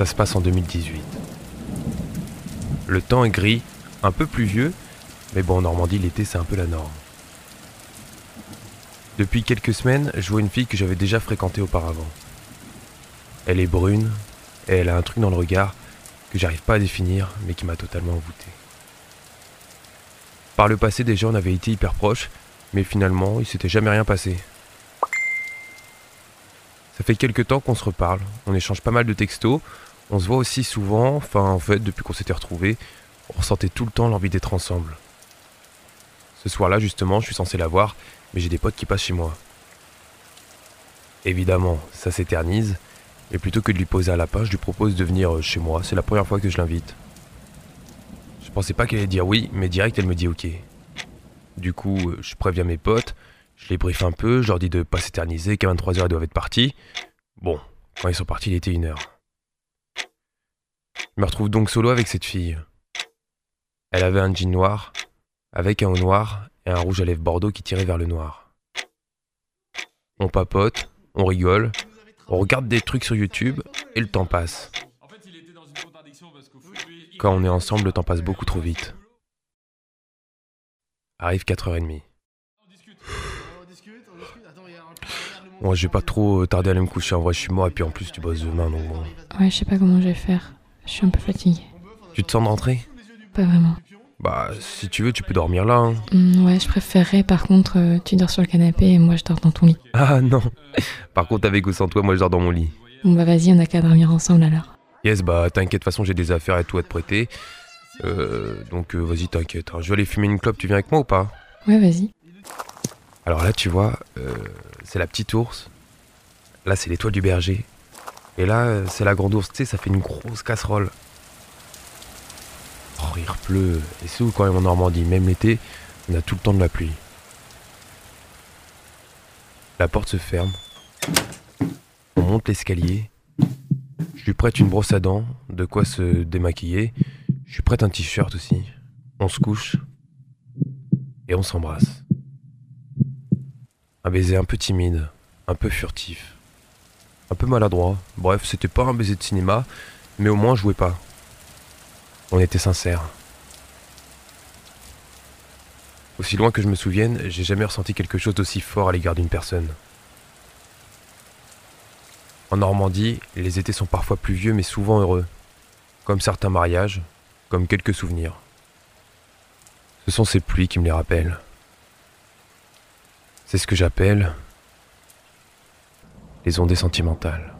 Ça se passe en 2018. Le temps est gris, un peu pluvieux, mais bon, en Normandie, l'été, c'est un peu la norme. Depuis quelques semaines, je vois une fille que j'avais déjà fréquentée auparavant. Elle est brune, et elle a un truc dans le regard que j'arrive pas à définir, mais qui m'a totalement envoûté. Par le passé, déjà, on avait été hyper proches, mais finalement, il s'était jamais rien passé. Ça fait quelques temps qu'on se reparle, on échange pas mal de textos, on se voit aussi souvent, enfin en fait depuis qu'on s'était retrouvés, on ressentait tout le temps l'envie d'être ensemble. Ce soir-là justement, je suis censé la voir, mais j'ai des potes qui passent chez moi. Évidemment, ça s'éternise, et plutôt que de lui poser à la page, je lui propose de venir chez moi, c'est la première fois que je l'invite. Je pensais pas qu'elle allait dire oui, mais direct elle me dit ok. Du coup, je préviens mes potes, je les briefe un peu, je leur dis de pas s'éterniser, qu'à 23h ils doivent être partis. Bon, quand ils sont partis, il était une heure. Je me retrouve donc solo avec cette fille. Elle avait un jean noir, avec un haut noir et un rouge à lèvres bordeaux qui tirait vers le noir. On papote, on rigole, on regarde des trucs sur YouTube et le temps passe. Quand on est ensemble, le temps passe beaucoup trop vite. Arrive 4h30. Moi, je vais pas trop tarder à aller me coucher. En vrai, je suis mort et puis en plus, tu bosses demain, donc bon. Ouais, je sais pas comment je vais faire. Je suis un peu fatiguée. Tu te sens de rentrer Pas vraiment. Bah, si tu veux, tu peux dormir là. Hein. Hmm, ouais, je préférerais par contre, euh, tu dors sur le canapé et moi je dors dans ton lit. Ah non Par contre, avec ou sans toi, moi je dors dans mon lit. Bon bah vas-y, on a qu'à dormir ensemble alors. Yes, bah t'inquiète, de toute façon, j'ai des affaires et tout à te prêter. Euh, donc euh, vas-y, t'inquiète. hein. Je vais aller fumer une clope, tu viens avec moi ou pas? Ouais, vas-y. Alors là, tu vois, euh, c'est la petite ours. Là, c'est l'étoile du berger. Et là, euh, c'est la grande ours. Tu sais, ça fait une grosse casserole. Oh, il pleut. Et c'est où quand même en Normandie? Même l'été, on a tout le temps de la pluie. La porte se ferme. On monte l'escalier. Je lui prête une brosse à dents, de quoi se démaquiller. Je lui prête un t-shirt aussi. On se couche. Et on s'embrasse. Un baiser un peu timide, un peu furtif, un peu maladroit. Bref, c'était pas un baiser de cinéma, mais au moins je jouais pas. On était sincères. Aussi loin que je me souvienne, j'ai jamais ressenti quelque chose d'aussi fort à l'égard d'une personne. En Normandie, les étés sont parfois pluvieux mais souvent heureux, comme certains mariages, comme quelques souvenirs. Ce sont ces pluies qui me les rappellent. C'est ce que j'appelle les ondées sentimentales.